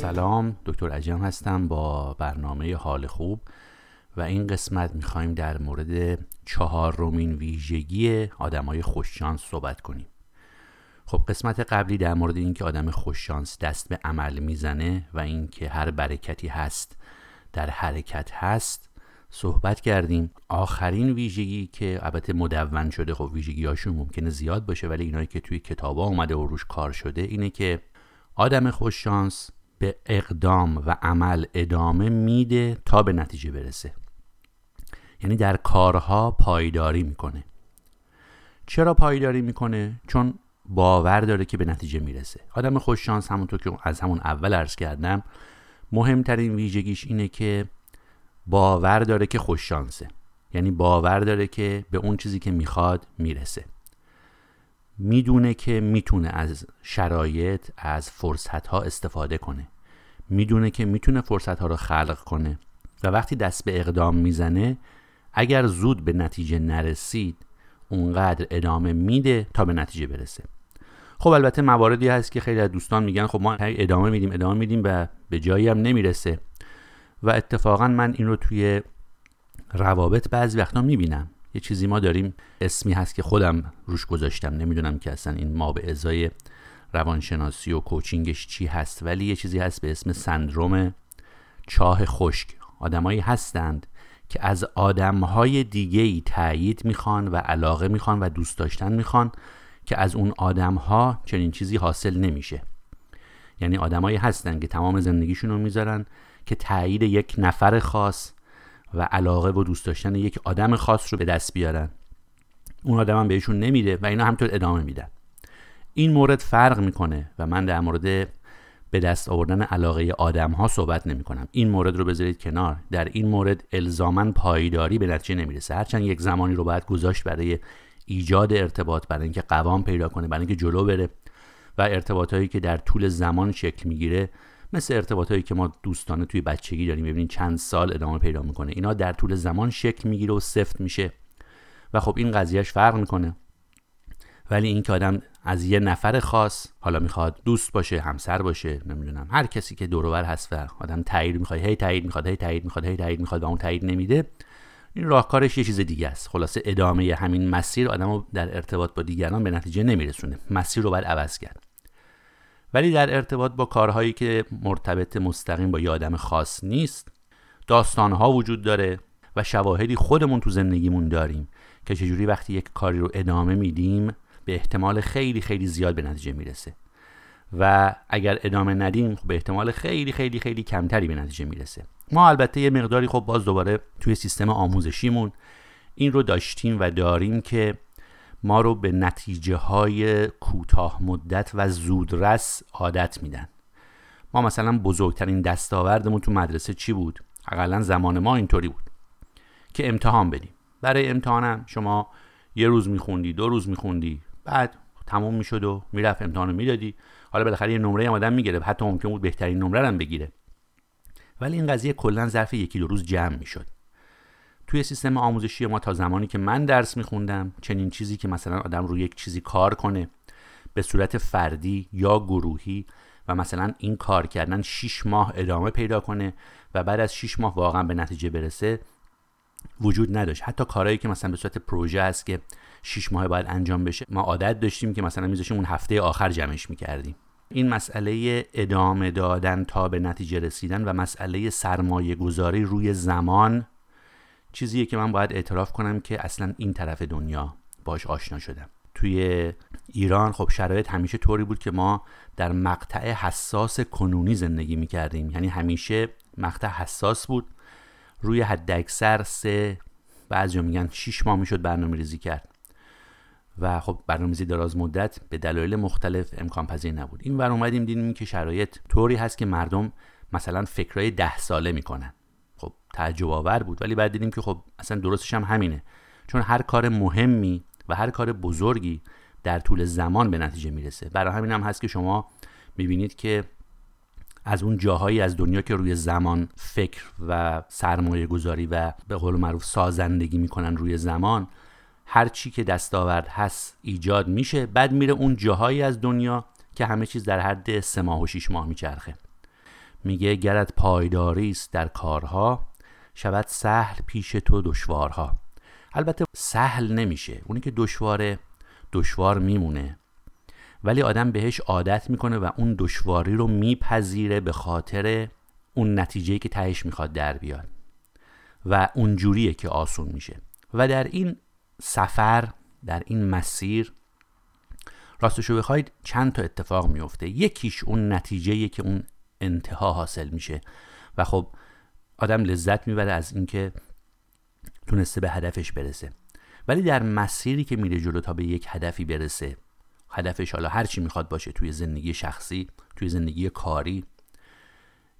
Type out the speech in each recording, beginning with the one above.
سلام دکتر عجم هستم با برنامه حال خوب و این قسمت می‌خوایم در مورد چهارمین ویژگی آدمای خوششانس صحبت کنیم. خب قسمت قبلی در مورد اینکه آدم خوششانس دست به عمل می‌زنه و اینکه هر برکتی هست در حرکت هست صحبت کردیم. آخرین ویژگی که البته مدون شده خب ویژگی هاشون ممکنه زیاد باشه ولی اینایی که توی کتابا اومده و روش کار شده اینه که آدم خوششانس به اقدام و عمل ادامه میده تا به نتیجه برسه. یعنی در کارها پایداری می‌کنه. چرا پایداری می‌کنه؟ چون باور داره که به نتیجه می‌رسه. آدم خوششانس همونطور که از همون اول عرض کردم مهمترین ویژگیش اینه که باور داره که خوششانسه یعنی باور داره که به اون چیزی که می‌خواد می‌رسه. می‌دونه که می‌تونه از شرایط از فرصت ها استفاده کنه. می‌دونه که می‌تونه فرصت ها رو خلق کنه. و وقتی دست به اقدام می‌زنه اگر زود به نتیجه نرسید اونقدر ادامه میده تا به نتیجه برسه. خب البته مواردی هست که خیلی از دوستان میگن خب ما ادامه میدیم ادامه میدیم و به جایی هم نمی‌رسه. و اتفاقا من این رو توی روابط بعضی وقتا می‌بینم. یه چیزی ما داریم اسمی هست که خودم روش گذاشتم. نمی‌دونم که اصلا این ما به ازای روانشناسی و کوچینگش چی هست ولی یه چیزی هست به اسم سندروم چاه خشک. آدمایی هستند که از آدمهای دیگه ای تایید می‌خوان و علاقه می‌خوان و دوست داشتن می‌خوان که از اون آدمها چنین چیزی حاصل نمیشه. یعنی آدمایی هستن که تمام زندگیشون رو می‌ذارن که تایید یک نفر خاص و علاقه و دوست داشتن یک آدم خاص رو به دست بیارن. اون آدم هم بهشون نمیده و اینا همطور ادامه میدن. این مورد فرق می‌کنه و من در مورد به دست آوردن علاقه آدم ها صحبت نمی کنم این مورد رو بذارید کنار. در این مورد الزاما پایداری به نتیجه نمی‌رسه. هرچند یک زمانی رو باید گذاشت برای ایجاد ارتباط برای اینکه قوام پیدا کنه برای اینکه جلو بره و ارتباطهایی که در طول زمان شکل می‌گیره مثل ارتباطهایی که ما دوستانه توی بچگی داریم ببینید چند سال ادامه پیدا می‌کنه. اینا در طول زمان شکل می‌گیره و سفت میشه و خب این قضیهش فرق می‌کنه. ولی این که آدم از یه نفر خاص حالا می‌خواد دوست باشه همسر باشه نمی‌دونم هر کسی که دور هست و آدم تایید می‌خواد هی تایید می‌خواد هی تایید می‌خواد هی تایید می‌خواد و اون تایید نمیده این راهکارش یه چیز دیگه است. خلاصه ادامه همین مسیر آدمو در ارتباط با دیگران به نتیجه نمیرسونه. مسیر رو باید عوض کرد. ولی در ارتباط با کارهایی که مرتبط مستقیم با یه آدم خاص نیست داستانها وجود داره و شواهدی خودمون تو زندگیمون داریم که چجوری وقتی یک کاری رو ادامه میدیم به احتمال خیلی خیلی زیاد به نتیجه می‌رسه و اگر ادامه ندیم خب به احتمال خیلی خیلی خیلی کمتری به نتیجه می‌رسه. ما البته یه مقداری خب باز دوباره توی سیستم آموزشیمون این رو داشتیم و داریم که ما رو به نتیجه های کوتاه مدت و زودرس عادت میدن. ما مثلا بزرگترین دستاوردمون تو مدرسه چی بود؟ اقلا زمان ما اینطوری بود که امتحان بدیم. برای امتحانم شما یه روز میخوندی دو روز میخوندی بعد تموم می‌شد و می‌رفت امتحان رو می‌دادی. حالا بالاخره یه نمره هم آدم می‌گیره حتی ممکن بود بهترین نمره هم بگیره. ولی این قضیه کلا ظرف یکی دو روز جمع می‌شد. توی سیستم آموزشی ما تا زمانی که من درس میخوندم چنین چیزی که مثلا آدم روی یک چیزی کار کنه به صورت فردی یا گروهی و مثلا این کار کردن 6 ماه ادامه پیدا کنه و بعد از 6 ماه واقعا به نتیجه برسه وجود نداشت. حتی کارهایی که مثلا به صورت پروژه هست که 6 ماه باید انجام بشه ما عادت داشتیم که مثلا میذاشیم اون هفته آخر جمعش می‌کردیم. این مسئله ادامه دادن تا به نتیجه رسیدن و مسئله سرمایه گذاری روی زمان چیزیه که من باید اعتراف کنم که اصلا این طرف دنیا باش آشنا شدم. توی ایران خب شرایط همیشه طوری بود که ما در مقطع حساس کنونی زندگی می کردیم یعنی همیشه مقطع حساس بود. روی حد اکثر سه بعضی میگن شیش ماه می‌شد برنامه ریزی کرد. و خب برنامه‌ریزی دراز مدت به دلایل مختلف امکان پذیر نبود. این ور اومدیم دیدیم که شرایط طوری هست که مردم مثلا فکرای ده ساله می‌کنن. تعجب آور بود. ولی بعد دیدیم که خب اصلا درستش هم همینه. چون هر کار مهمی و هر کار بزرگی در طول زمان به نتیجه می‌رسه. برای همین هم هست که شما می‌بینید که از اون جاهایی از دنیا که روی زمان فکر و سرمایه گذاری و به قول معروف سازندگی می‌کنن روی زمان هر چی که دستاورد هست ایجاد میشه. بعد میره اون جاهایی از دنیا که همه چیز در حد سه ماه و شیش ماه میچرخه. میگه گرت پایداری است در کارها. شود سهل پیش تو دشوارها. البته سهل نمیشه. اونی که دشواره دشوار میمونه. ولی آدم بهش عادت می‌کنه و اون دشواری رو میپذیره به خاطر اون نتیجه که تهش می‌خواد در بیاد. و اونجوریه که آسون میشه. و در این سفر در این مسیر راستشو بخواید چند تا اتفاق میفته یکیش اون نتیجه که اون انتها حاصل میشه. و خب آدم لذت می‌بره از اینکه تونسته به هدفش برسه. ولی در مسیری که میره جلو تا به یک هدفی برسه هدفش حالا هر چی می‌خواد باشه توی زندگی شخصی توی زندگی کاری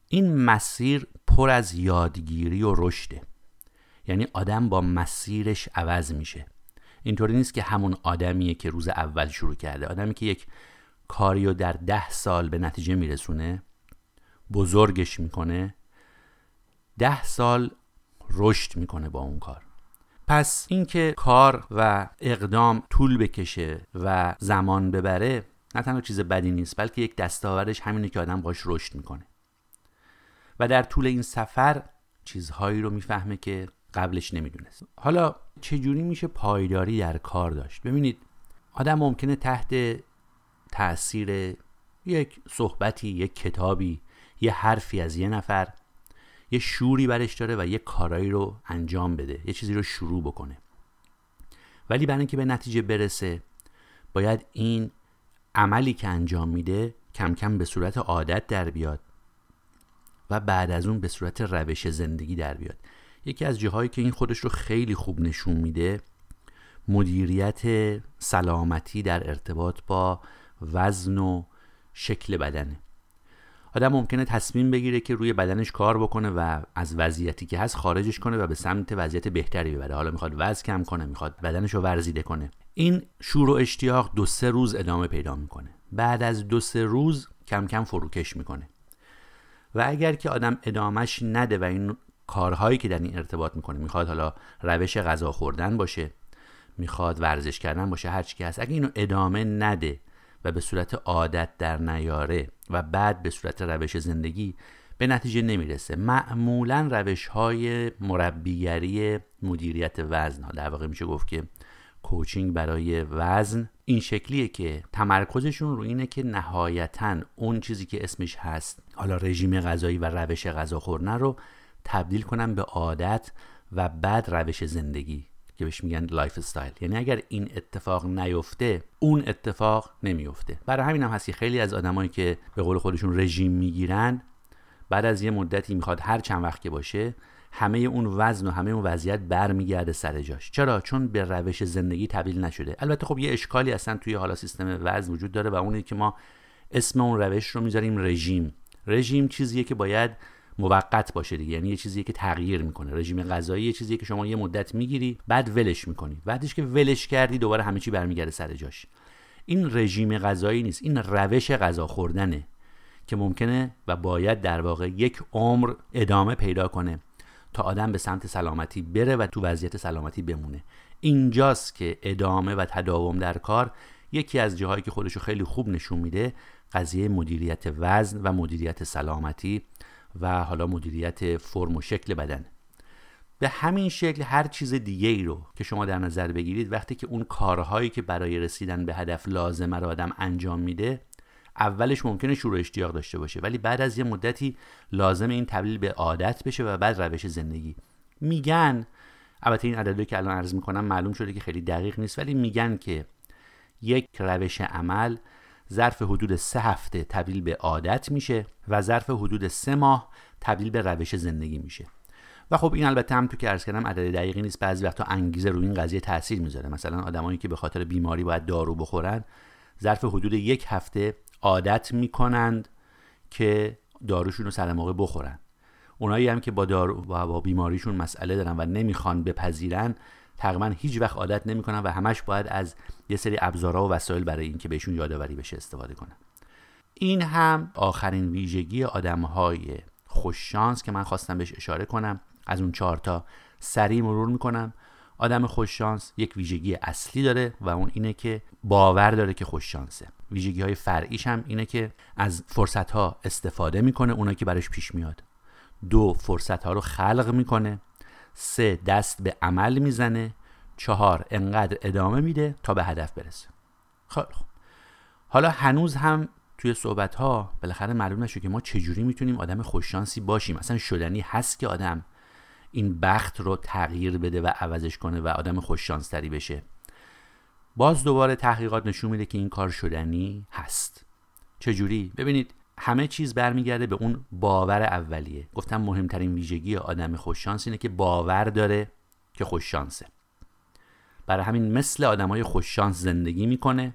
این مسیر پر از یادگیری و رشده. یعنی آدم با مسیرش عوض میشه. اینطوری نیست که همون آدمیه که روز اول شروع کرده. آدمی که یک کاری رو در ده سال به نتیجه میرسونه بزرگش می‌کنه ده سال رشد می‌کنه با اون کار. پس اینکه کار و اقدام طول بکشه و زمان ببره نه تنها چیز بدی نیست بلکه یک دستاورش همینه که آدم باش رشد می‌کنه. و در طول این سفر چیزهایی رو می‌فهمه که قبلش نمی‌دونست. حالا چجوری میشه پایداری در کار داشت؟ ببینید آدم ممکنه تحت تاثیر یک صحبتی یک کتابی یه حرفی از یه نفر یه شوری برش داره و یه کارایی رو انجام بده یه چیزی رو شروع بکنه. ولی برای اینکه به نتیجه برسه باید این عملی که انجام میده کم کم به صورت عادت در بیاد و بعد از اون به صورت روش زندگی در بیاد. یکی از جاهایی که این خودش رو خیلی خوب نشون میده مدیریت سلامتی در ارتباط با وزن و شکل بدنه. آدم ممکنه تصمیم بگیره که روی بدنش کار بکنه و از وضعیتی که هست خارجش کنه و به سمت وضعیت بهتری ببره. حالا می‌خواد وزن کم کنه می‌خواد بدنش رو ورزیده کنه. این شور و اشتیاق دو سه روز ادامه پیدا می‌کنه. بعد از دو سه روز کم کم فروکش می‌کنه. و اگر که آدم ادامش نده و این کارهایی که در این ارتباط می‌کنه می‌خواد حالا روش غذا خوردن باشه می‌خواد ورزش کردن باشه هر چی که هست اگه اینو ادامه نده و به صورت عادت در نیاره و بعد به صورت روش زندگی به نتیجه نمی‌رسه. معمولا روش های مربیگری مدیریت وزن ها در واقع میشه گفت که کوچینگ برای وزن این شکلیه که تمرکزشون رو اینه که نهایتا اون چیزی که اسمش هست حالا رژیم غذایی و روش غذا خوردن رو تبدیل کنن به عادت و بعد روش زندگی. که بهش میگن lifestyle یعنی اگر این اتفاق نیفته اون اتفاق نمیفته. برای همین هم هست که خیلی از آدمایی که به قول خودشون رژیم می‌گیرن بعد از یه مدتی می‌خواد هر چند وقت که باشه همه اون وزن و همه اون وضعیت برمیگرده سر جاش. چرا؟ چون به روش زندگی تبدیل نشده. البته خب یه اشکالی اصلا توی حالا سیستم وزن وجود داره و اونی که ما اسم اون روش رو می‌ذاریم رژیم. رژیم چیزیه که باید موقت باشه دیگه. یعنی یه چیزی که تغییر می‌کنه. رژیم غذایی یه چیزیه که شما یه مدت می‌گیری بعد ولش می‌کنی. بعدش که ولش کردی دوباره همه چی برمیگرده سر جاش. این رژیم غذایی نیست. این روش غذا خوردنه که ممکنه و باید در واقع یک عمر ادامه پیدا کنه تا آدم به سمت سلامتی بره و تو وضعیت سلامتی بمونه. اینجاست که ادامه و تداوم در کار یکی از جاهایی که خودشو خیلی خوب نشون میده قضیه مدیریت وزن و مدیریت سلامتی. و حالا مدیریت فرم و شکل بدن. به همین شکل هر چیز دیگه ای رو که شما در نظر بگیرید وقتی که اون کارهایی که برای رسیدن به هدف لازمه رو آدم انجام میده اولش ممکنه شروع اشتیاق داشته باشه ولی بعد از یه مدتی لازم این تبدیل به عادت بشه و بعد روش زندگی. میگن البته این عددی که الان عرض می‌کنم معلوم شده که خیلی دقیق نیست ولی میگن که یک روش عمل ظرف حدود سه هفته تبدیل به عادت میشه و ظرف حدود سه ماه تبدیل به روش زندگی میشه. و خب این البته هم تو که عرض کردم عدد دقیقی نیست بعضی وقتا انگیزه روی این قضیه تاثیر می‌ذاره. مثلا آدمایی که به خاطر بیماری باید دارو بخورن ظرف حدود یک هفته عادت می‌کنند که داروشون رو سر موقع بخورن. اونایی هم که با دارو با بیماریشون مسئله دارن و نمی‌خوان بپذیرن تقریبا هیچ وقت عادت نمی‌کنن و همش باید از یه سری ابزارها و وسایل برای اینکه بهشون یادآوری بشه استفاده کنن این هم آخرین ویژگی آدمهای خوششانس که من خواستم بهش اشاره کنم. از اون چهار تا سریع مرور می‌کنم. آدم خوششانس یک ویژگی اصلی داره و اون اینه که باور داره که خوششانسه ویژگی های فرعیش هم اینه که از فرصت ها استفاده می‌کنه اونایی که براش پیش میاد. دو فرصت ها رو خلق می‌کنه. سه دست به عمل می‌زنه چهار انقدر ادامه میده تا به هدف برسه. خب حالا هنوز هم توی صحبت ها بالاخره معلوم نشد که ما چجوری می‌تونیم آدم خوششانسی باشیم. اصلا شدنی هست که آدم این بخت رو تغییر بده و عوضش کنه و آدم خوششانستری بشه. باز دوباره تحقیقات نشون میده که این کار شدنی هست. چجوری؟ ببینید همه چیز برمیگرده به اون باور اولیه. گفتم مهمترین ویژگی آدم خوششانس اینه که باور داره که خوششانسه. برای همین مثل آدمای خوششانس زندگی می‌کنه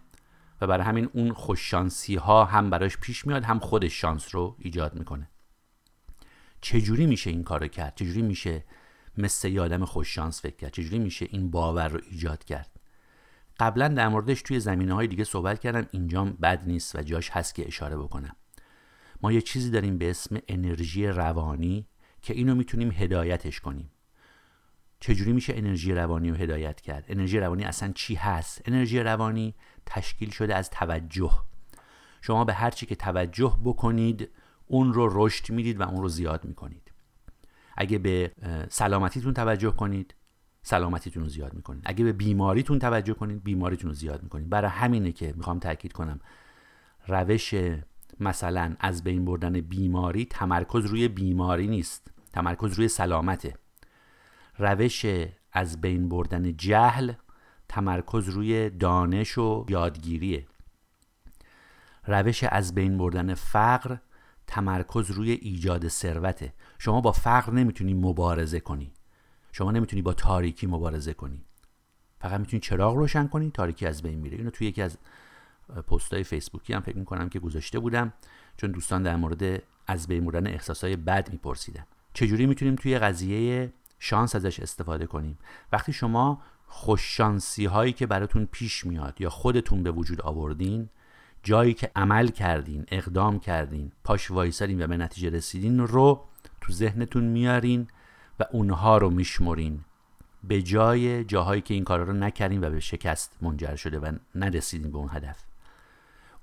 و برای همین اون خوششانسی ها هم براش پیش میاد هم خودش شانس رو ایجاد می‌کنه. چجوری میشه این کارو کرد؟ چجوری میشه مثل یه آدم خوششانس فکر کرد؟ چجوری میشه این باور رو ایجاد کرد؟ قبلا در موردش توی زمینه های دیگه صحبت کردم اینجام بد نیست و جاش هست که اشاره بکنم. ما یه چیزی داریم به اسم انرژی روانی که اینو می‌تونیم هدایتش کنیم. چجوری میشه انرژی روانی رو هدایت کرد؟ انرژی روانی اصلا چی هست؟ انرژی روانی تشکیل شده از توجه. شما به هر چی که توجه بکنید اون رو رشد می‌دید و اون رو زیاد می‌کنید. اگه به سلامتیتون توجه کنید سلامتیتون رو زیاد می‌کنید. اگه به بیماریتون توجه کنید بیماریتون رو زیاد می‌کنید. برای همینه که می‌خوام تاکید کنم روش مثلا از بین بردن بیماری تمرکز روی بیماری نیست تمرکز روی سلامته. روش از بین بردن جهل تمرکز روی دانش و یادگیریه. روش از بین بردن فقر تمرکز روی ایجاد ثروته. شما با فقر نمی‌تونی مبارزه کنی. شما نمی‌تونی با تاریکی مبارزه کنی. فقط می‌تونی چراغ روشن کنی تاریکی از بین میره. اینو توی یکی از پستای فیسبوکی هم فکر می‌کنم که گذاشته بودم چون دوستان در مورد از بین بردن احساسای بد میپرسیدن. چجوری می‌تونیم توی قضیه شانس ازش استفاده کنیم؟ وقتی شما خوششانسی هایی که براتون پیش میاد یا خودتون به وجود آوردین جایی که عمل کردین اقدام کردین پاش وایسادین و به نتیجه رسیدین رو تو ذهنتون میارین و اونها رو میشمرین. به جای جاهایی که این کارا رو نکردین و به شکست منجر شده و نرسیدین به اون هدف.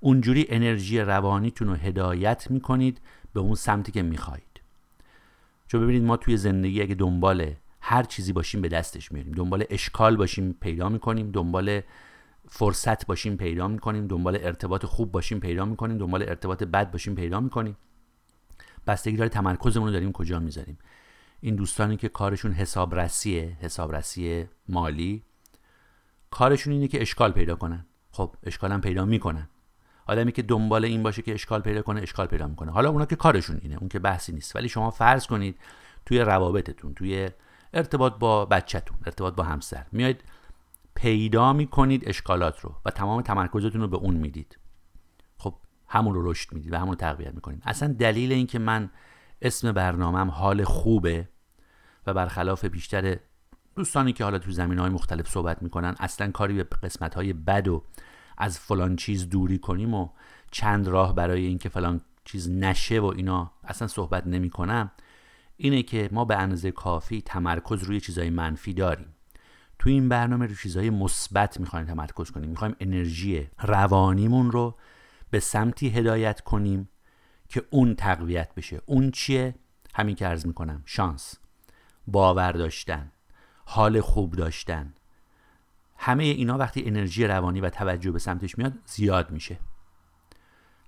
اونجوری انرژی روانیتون رو هدایت می‌کنید به اون سمتی که می‌خواهید. چون ببینید ما توی زندگی اگه دنبال هر چیزی باشیم به دستش میاریم دنبال اشکال باشیم پیدا می‌کنیم دنبال فرصت باشیم پیدا می‌کنیم دنبال ارتباط خوب باشیم پیدا می‌کنیم دنبال ارتباط بد باشیم پیدا می‌کنیم. بستگی داره تمرکزمون رو داریم کجا می‌ذاریم. این دوستانی که کارشون حسابرسیه حسابرسی مالی کارشون اینه که اشکال پیدا کنن. خب اشکال هم پیدا می‌کنن. آدمی که دنبال این باشه که اشکال پیدا کنه اشکال پیدا می‌کنه. حالا اونا که کارشون اینه اون که بحثی نیست. ولی شما فرض کنید توی روابطتون توی ارتباط با بچهتون ارتباط با همسر میاید پیدا می‌کنید اشکالات رو و تمام تمرکزتون رو به اون می‌دید. خب همون رو رشد می‌دید و همون رو تقویت می‌کنید. اصلا دلیل اینکه من اسم برنامهم حال خوبه و برخلاف بیشتر دوستانی که حالا تو زمین های مختلف صحبت می‌کنن اصلا کاری به قسمت های بد و از فلان چیز دوری کنیم و چند راه برای اینکه فلان چیز نشه و اینا اصلا صحبت نمی کنم اینه که ما به اندازه کافی تمرکز روی چیزهای منفی داریم. تو این برنامه روی چیزهای مثبت می‌خوایم تمرکز کنیم. می‌خوایم انرژی روانیمون رو به سمتی هدایت کنیم که اون تقویت بشه. اون چیه؟ همین که عرض می‌کنم. شانس. باور داشتن. حال خوب داشتن. همه اینا وقتی انرژی روانی و توجه به سمتش میاد زیاد میشه.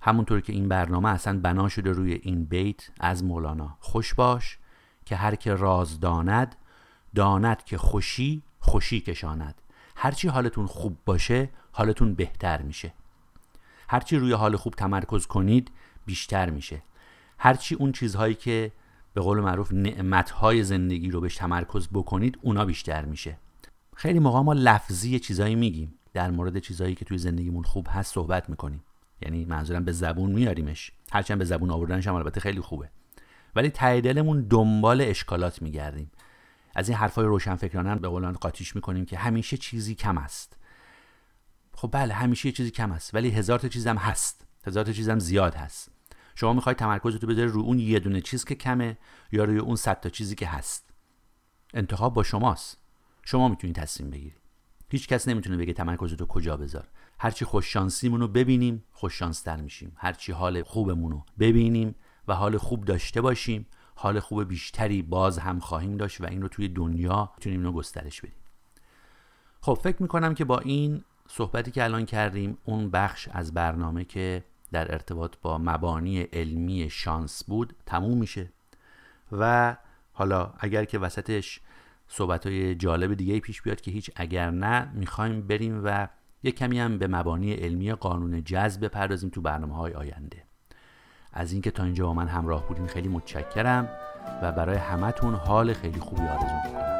همونطور که این برنامه اصلا بنا شده روی این بیت از مولانا. خوش باش که هر که راز داند داند که خوشی خوشی کشاند. هرچی حالتون خوب باشه حالتون بهتر میشه. هرچی روی حال خوب تمرکز کنید بیشتر میشه. هرچی اون چیزهایی که به قول معروف نعمتهای زندگی رو بهش تمرکز بکنید اونا بیشتر میشه. خیلی موقع ما لفظی چیزایی میگیم. در مورد چیزهایی که توی زندگیمون خوب هست صحبت می‌کنیم. یعنی منظورم به زبون میاریمش هرچند به زبون آوردنش هم البته خیلی خوبه. ولی ته دلمون دنبال اشکالات میگردیم. از این حرفای روشنفکرانه به قولان قاطیش می‌کنیم که همیشه چیزی کم است. خب بله همیشه چیزی کم است. ولی هزار تا چیزم هست. هزار تا چیزم زیاد هست. شما می‌خوای تمرکزتو بذاری رو اون یه دونه چیز که کمه یا روی اون صد تا چیزی که هست. انتخاب با شماست. شما می‌تونید تصمیم بگیرید هیچ کس نمی‌تونه بگه تمرکزتو کجا بذار. هرچی خوششانسیمون رو ببینیم خوششانستر میشیم. هرچی حال خوبمون رو ببینیم و حال خوب داشته باشیم حال خوب بیشتری باز هم خواهیم داشت و این رو توی دنیا می‌تونیم اینو گسترش بدیم. خب فکر می‌کنم که با این صحبتی که الان کردیم اون بخش از برنامه که در ارتباط با مبانی علمی شانس بود تموم میشه. و حالا اگر که وسطش صحبت های جالب دیگه پیش بیاد که هیچ اگر نه می‌خوایم بریم و یک کمی هم به مبانی علمی قانون جذب بپردازیم تو برنامه های آینده. از اینکه تا اینجا با من همراه بودین خیلی متشکرم و برای همتون حال خیلی خوبی آرزو می‌کنم.